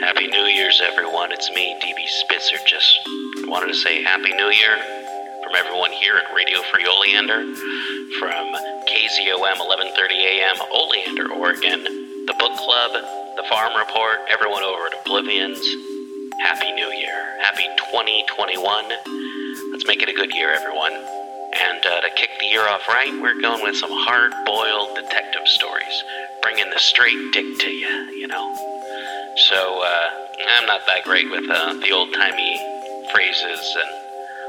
Happy New Year's, everyone. It's me, DB Spitzer. Just wanted to say Happy New Year from everyone here at Radio Free Oleander, from KZOM 1130 AM, Oleander, Oregon, the Book Club, the Farm Report, everyone over at Oblivions. Happy New Year. Happy 2021. Let's make it a good year, everyone. And uh, to kick the year off right, we're going with some hard boiled detective stories, bringing the straight dick to you, you know. So, uh, I'm not that great with uh, the old timey phrases, and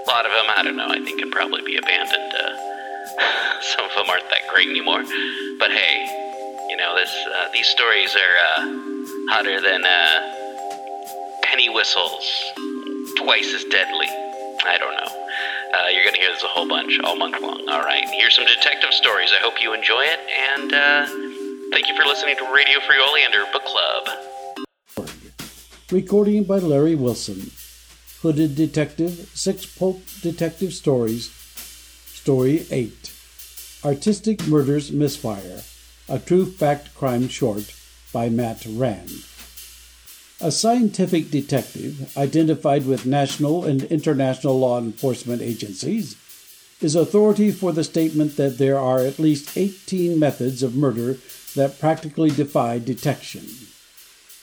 a lot of them, I don't know, I think can probably be abandoned. Uh, some of them aren't that great anymore. But hey, you know, this uh, these stories are uh, hotter than uh, penny whistles, twice as deadly. I don't know. Uh, you're going to hear this a whole bunch all month long. All right. Here's some detective stories. I hope you enjoy it. And uh, thank you for listening to Radio Free Oleander Book Club. Recording by Larry Wilson. Hooded Detective, Six Pulp Detective Stories. Story 8 Artistic Murders Misfire. A True Fact Crime Short by Matt Rand. A scientific detective, identified with national and international law enforcement agencies, is authority for the statement that there are at least 18 methods of murder that practically defy detection.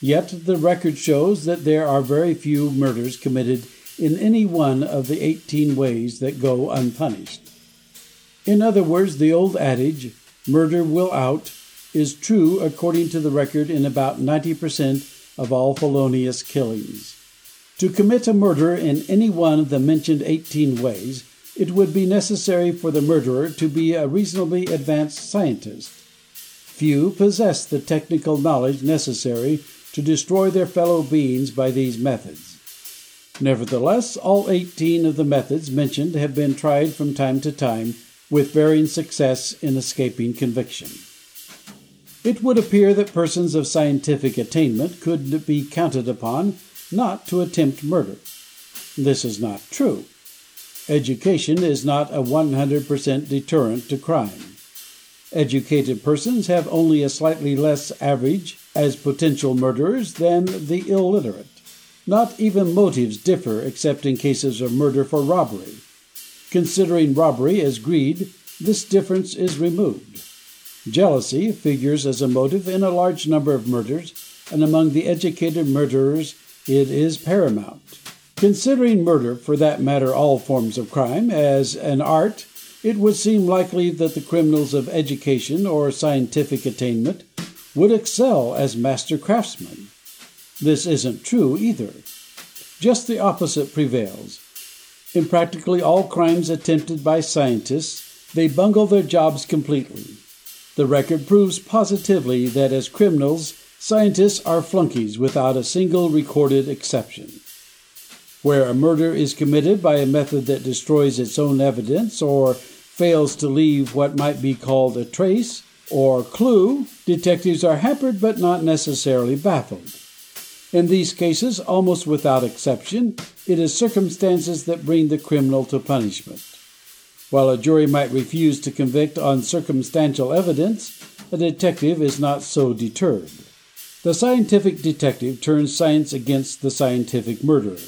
Yet the record shows that there are very few murders committed in any one of the 18 ways that go unpunished. In other words, the old adage, murder will out, is true according to the record in about 90% of all felonious killings. To commit a murder in any one of the mentioned 18 ways, it would be necessary for the murderer to be a reasonably advanced scientist. Few possess the technical knowledge necessary to destroy their fellow beings by these methods. Nevertheless, all 18 of the methods mentioned have been tried from time to time with varying success in escaping conviction. It would appear that persons of scientific attainment could be counted upon not to attempt murder. This is not true. Education is not a 100% deterrent to crime. Educated persons have only a slightly less average as potential murderers than the illiterate. Not even motives differ except in cases of murder for robbery. Considering robbery as greed, this difference is removed. Jealousy figures as a motive in a large number of murders, and among the educated murderers it is paramount. Considering murder, for that matter all forms of crime, as an art, it would seem likely that the criminals of education or scientific attainment would excel as master craftsmen. This isn't true either. Just the opposite prevails. In practically all crimes attempted by scientists, they bungle their jobs completely. The record proves positively that as criminals, scientists are flunkies without a single recorded exception. Where a murder is committed by a method that destroys its own evidence or fails to leave what might be called a trace or clue, detectives are hampered but not necessarily baffled. In these cases, almost without exception, it is circumstances that bring the criminal to punishment. While a jury might refuse to convict on circumstantial evidence, a detective is not so deterred. The scientific detective turns science against the scientific murderer.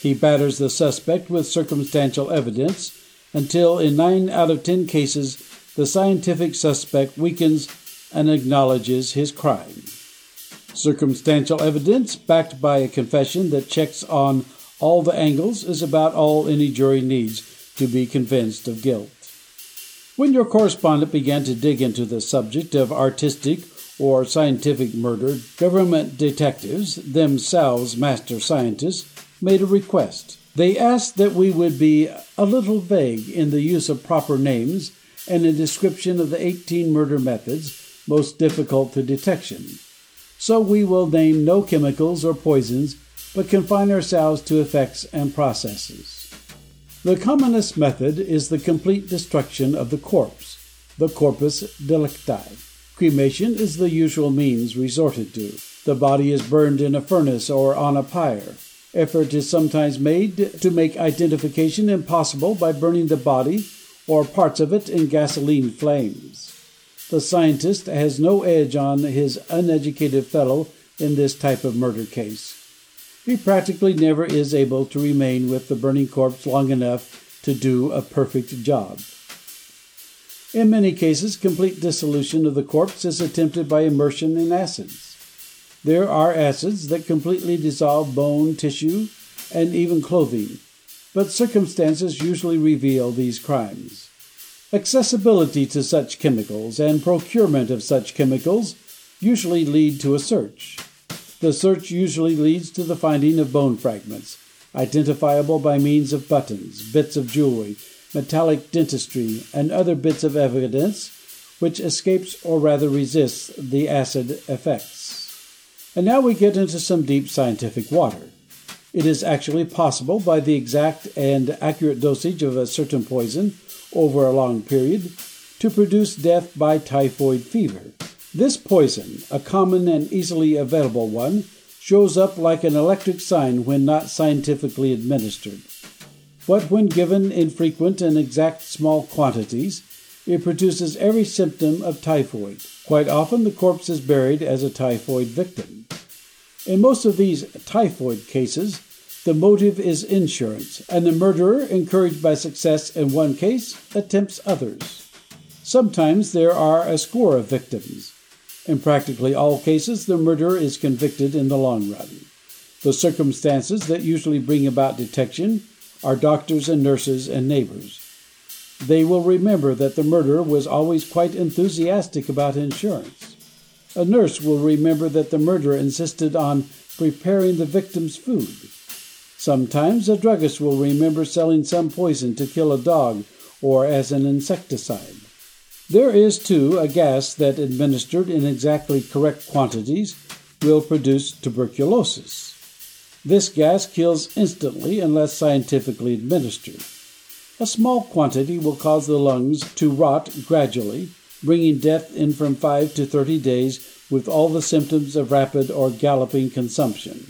He batters the suspect with circumstantial evidence until, in nine out of ten cases, the scientific suspect weakens and acknowledges his crime. Circumstantial evidence, backed by a confession that checks on all the angles, is about all any jury needs to be convinced of guilt. When your correspondent began to dig into the subject of artistic or scientific murder, government detectives, themselves master scientists, made a request. They asked that we would be a little vague in the use of proper names and a description of the 18 murder methods most difficult to detection. So we will name no chemicals or poisons, but confine ourselves to effects and processes. The commonest method is the complete destruction of the corpse, the corpus delicti. Cremation is the usual means resorted to. The body is burned in a furnace or on a pyre. Effort is sometimes made to make identification impossible by burning the body or parts of it in gasoline flames. The scientist has no edge on his uneducated fellow in this type of murder case. He practically never is able to remain with the burning corpse long enough to do a perfect job. In many cases, complete dissolution of the corpse is attempted by immersion in acids. There are acids that completely dissolve bone, tissue, and even clothing, but circumstances usually reveal these crimes. Accessibility to such chemicals and procurement of such chemicals usually lead to a search. The search usually leads to the finding of bone fragments, identifiable by means of buttons, bits of jewelry, metallic dentistry, and other bits of evidence which escapes or rather resists the acid effects. And now we get into some deep scientific water. It is actually possible, by the exact and accurate dosage of a certain poison over a long period, to produce death by typhoid fever. This poison, a common and easily available one, shows up like an electric sign when not scientifically administered. But when given in frequent and exact small quantities, it produces every symptom of typhoid. Quite often the corpse is buried as a typhoid victim. In most of these typhoid cases, the motive is insurance, and the murderer, encouraged by success in one case, attempts others. Sometimes there are a score of victims. In practically all cases, the murderer is convicted in the long run. The circumstances that usually bring about detection are doctors and nurses and neighbors. They will remember that the murderer was always quite enthusiastic about insurance. A nurse will remember that the murderer insisted on preparing the victim's food. Sometimes a druggist will remember selling some poison to kill a dog or as an insecticide. There is, too, a gas that, administered in exactly correct quantities, will produce tuberculosis. This gas kills instantly unless scientifically administered. A small quantity will cause the lungs to rot gradually, bringing death in from five to thirty days with all the symptoms of rapid or galloping consumption.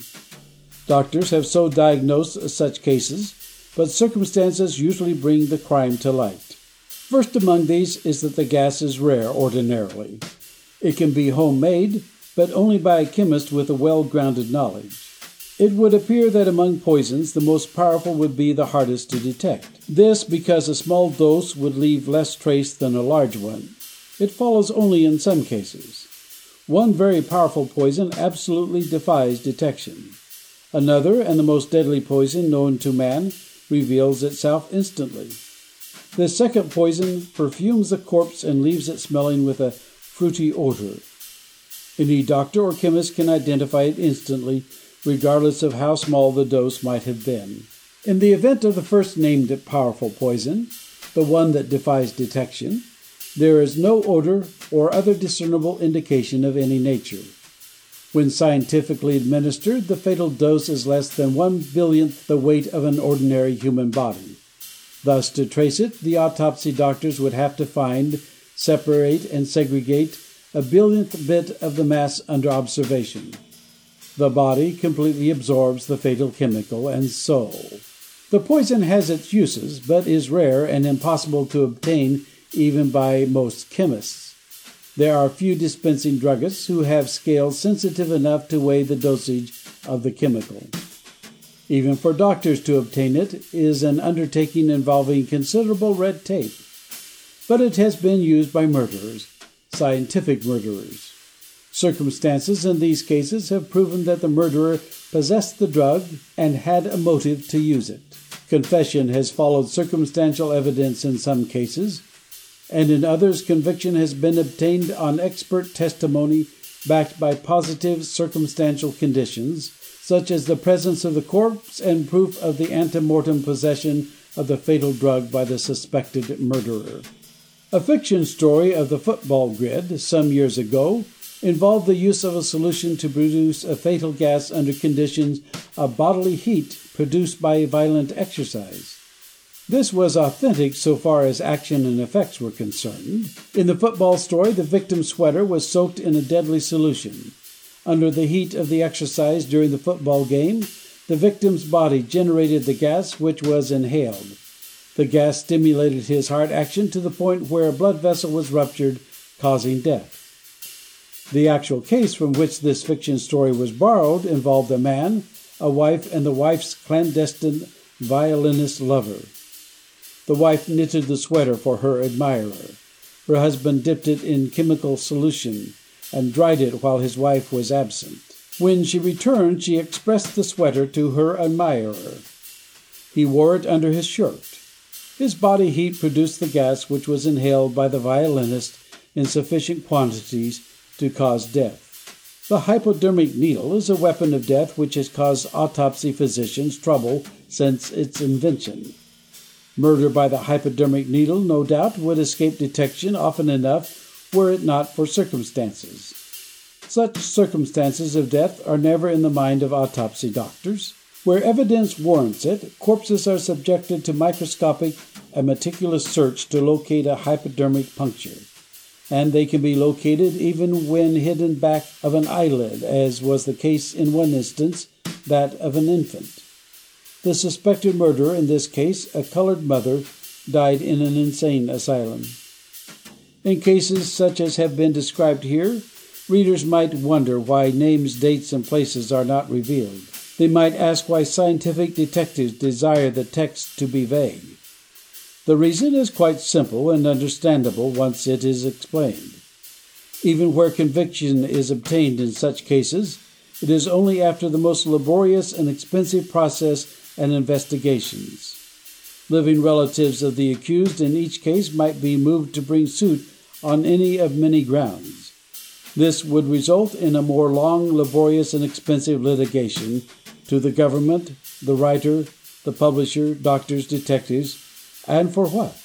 Doctors have so diagnosed such cases, but circumstances usually bring the crime to light. First among these is that the gas is rare ordinarily. It can be homemade, but only by a chemist with a well grounded knowledge. It would appear that among poisons the most powerful would be the hardest to detect. This because a small dose would leave less trace than a large one. It follows only in some cases. One very powerful poison absolutely defies detection. Another and the most deadly poison known to man reveals itself instantly. This second poison perfumes the corpse and leaves it smelling with a fruity odor. Any doctor or chemist can identify it instantly, regardless of how small the dose might have been. In the event of the first named powerful poison, the one that defies detection, there is no odor or other discernible indication of any nature. When scientifically administered, the fatal dose is less than one billionth the weight of an ordinary human body. Thus, to trace it, the autopsy doctors would have to find, separate, and segregate a billionth bit of the mass under observation. The body completely absorbs the fatal chemical, and so. The poison has its uses, but is rare and impossible to obtain even by most chemists. There are few dispensing druggists who have scales sensitive enough to weigh the dosage of the chemical. Even for doctors to obtain it is an undertaking involving considerable red tape. But it has been used by murderers, scientific murderers. Circumstances in these cases have proven that the murderer possessed the drug and had a motive to use it. Confession has followed circumstantial evidence in some cases, and in others conviction has been obtained on expert testimony backed by positive circumstantial conditions such as the presence of the corpse and proof of the ante mortem possession of the fatal drug by the suspected murderer. A fiction story of the football grid, some years ago, involved the use of a solution to produce a fatal gas under conditions of bodily heat produced by violent exercise. This was authentic so far as action and effects were concerned. In the football story, the victim's sweater was soaked in a deadly solution. Under the heat of the exercise during the football game, the victim's body generated the gas which was inhaled. The gas stimulated his heart action to the point where a blood vessel was ruptured, causing death. The actual case from which this fiction story was borrowed involved a man, a wife, and the wife's clandestine violinist lover. The wife knitted the sweater for her admirer. Her husband dipped it in chemical solution and dried it while his wife was absent. When she returned she expressed the sweater to her admirer. He wore it under his shirt. His body heat produced the gas which was inhaled by the violinist in sufficient quantities to cause death. The hypodermic needle is a weapon of death which has caused autopsy physicians trouble since its invention. Murder by the hypodermic needle, no doubt, would escape detection often enough were it not for circumstances. Such circumstances of death are never in the mind of autopsy doctors. Where evidence warrants it, corpses are subjected to microscopic and meticulous search to locate a hypodermic puncture and they can be located even when hidden back of an eyelid, as was the case in one instance, that of an infant. The suspected murderer, in this case a colored mother, died in an insane asylum. In cases such as have been described here, readers might wonder why names, dates, and places are not revealed. They might ask why scientific detectives desire the text to be vague. The reason is quite simple and understandable once it is explained. Even where conviction is obtained in such cases, it is only after the most laborious and expensive process and investigations. Living relatives of the accused in each case might be moved to bring suit on any of many grounds. This would result in a more long, laborious, and expensive litigation to the government, the writer, the publisher, doctors, detectives, and for what?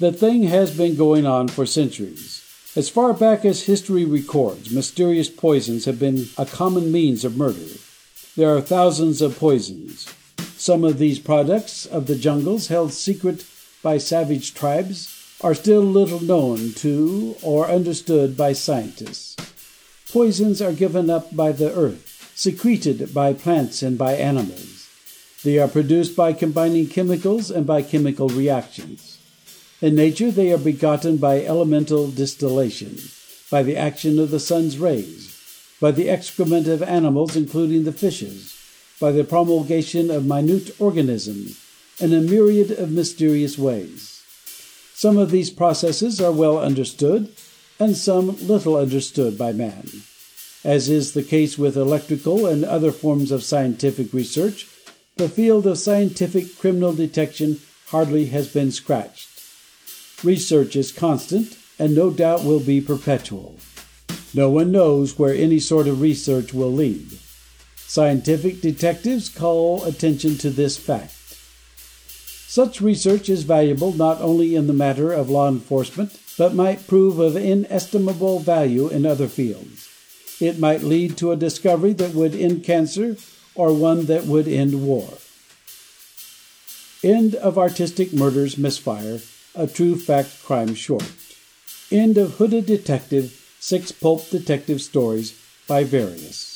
The thing has been going on for centuries. As far back as history records, mysterious poisons have been a common means of murder. There are thousands of poisons. Some of these products of the jungles, held secret by savage tribes, are still little known to or understood by scientists. Poisons are given up by the earth, secreted by plants and by animals. They are produced by combining chemicals and by chemical reactions. In nature they are begotten by elemental distillation, by the action of the sun's rays, by the excrement of animals including the fishes, by the promulgation of minute organisms, in a myriad of mysterious ways. Some of these processes are well understood and some little understood by man. As is the case with electrical and other forms of scientific research, the field of scientific criminal detection hardly has been scratched. Research is constant, and no doubt will be perpetual. No one knows where any sort of research will lead. Scientific detectives call attention to this fact. Such research is valuable not only in the matter of law enforcement, but might prove of inestimable value in other fields. It might lead to a discovery that would end cancer or one that would end war. End of Artistic Murders Misfire, a true fact crime short. End of Hooded Detective, six pulp detective stories by Various.